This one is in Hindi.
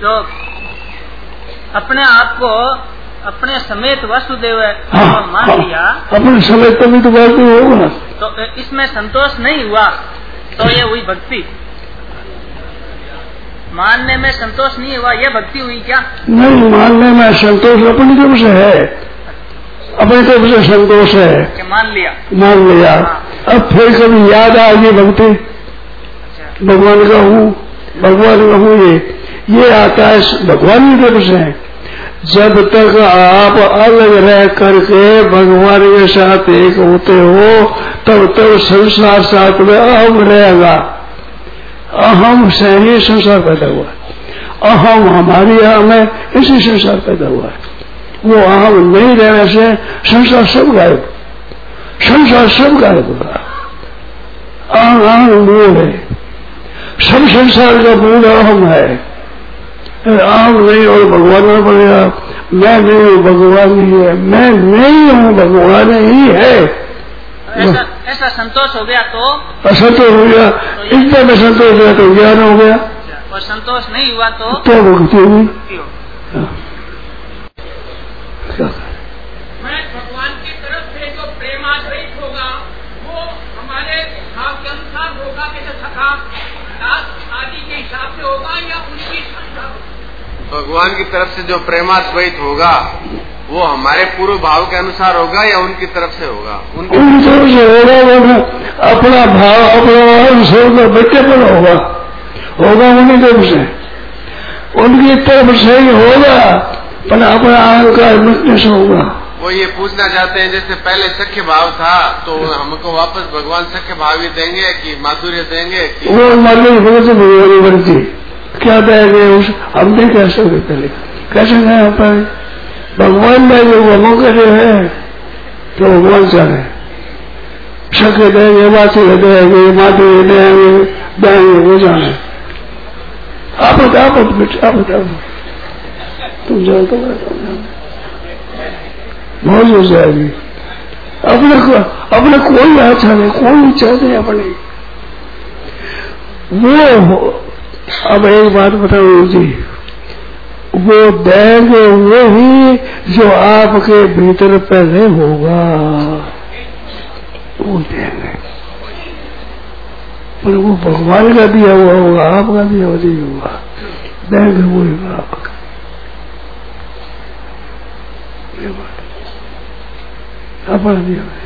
जो अपने आप को अपने समेत वसुदेव हाँ, को मान हाँ, लिया। अपने समेत तभी तो बात नहीं होगा तो इसमें संतोष नहीं हुआ तो ये हुई भक्ति। मानने में संतोष नहीं हुआ ये भक्ति हुई क्या? नहीं मानने में संतोष अपनी तरफ़ से है। अपनी तरफ़ से संतोष है। मान लिया। मान लिया। अब फिर कभी याद आ गई भक्ति? अच्छा। भगवान का हूँ भगवान का हूँ ये। ये है भगवान की से है। जब तक आप अलग रह करके भगवान के साथ एक होते हो, तब तक संसार साथ में अहम रहेगा। अहम से ही संसार पैदा हुआ। अहम हमारी अहम है, इसी संसार पैदा हुआ। है वो अहम नहीं रहने से संसार सब गायब। संसार सब गायब होगा। अहम अहम मूल है। सब संसार का मूल अहम है। अहम नहीं और भगवान में पड़ेगा मैं नहीं हूँ भगवान ही है। मैं नहीं हूँ भगवान ही है। ऐसा ऐसा संतोष हो गया तो? असंतोष हो गया। इतना में संतोष हो गया तो ज्ञान हो गया। और संतोष नहीं हुआ तो? तो भक्ति हुई भक्ति हो। क्या? करें? मैं भगवान की तरफ़ से जो होगा वो हमारे भाव के अनुसार होगा सखा आदि के हिसाब से होगा या उनकी श्रद्धा होगी? भगवान की तरफ़ से जो प्रेमाद्वैत होगा वो हमारे पूर्व भाव के अनुसार होगा या उनकी तरफ़ से होगा? उनकी उनकी तरफ़ से होगा वो अपना भाव अपना भाव होगा बच्चे पर होगा। होगा उन्हीं तरफ़ से। उनकी तरफ़ से ही होगा पर अपना अहंकार मिटने से होगा। वो ये पूछना चाहते हैं जैसे पहले सख्य भाव था तो हमको वापस भगवान सख्य भाव ही देंगे कि माधुर्य देंगे कि वो भगत बनती क्या देंगे उस? हम नहीं कह सकते पहले। कैसे गए हम पर भगवान ने जो वो करे हैं। तो भगवान जाने सके देंगे माथुर देंगे माधुर्य देंगे देंगे वो जाने। आप बताओ आप बेटा, आप बताओ तुम जाओ तो मौज हो जाएगी अपने को, अपने कोई अच्छा नहीं, कोई नहीं अपनी। वो अब एक बात बताओ जी, वो देंगे ही जो आपके भीतर पहले होगा, वो देंगे पर वो भगवान का दिया हुआ होगा, आपका दिया हुआ नहीं होगा देंगे वही होगा आपका। अपना दिया हुआ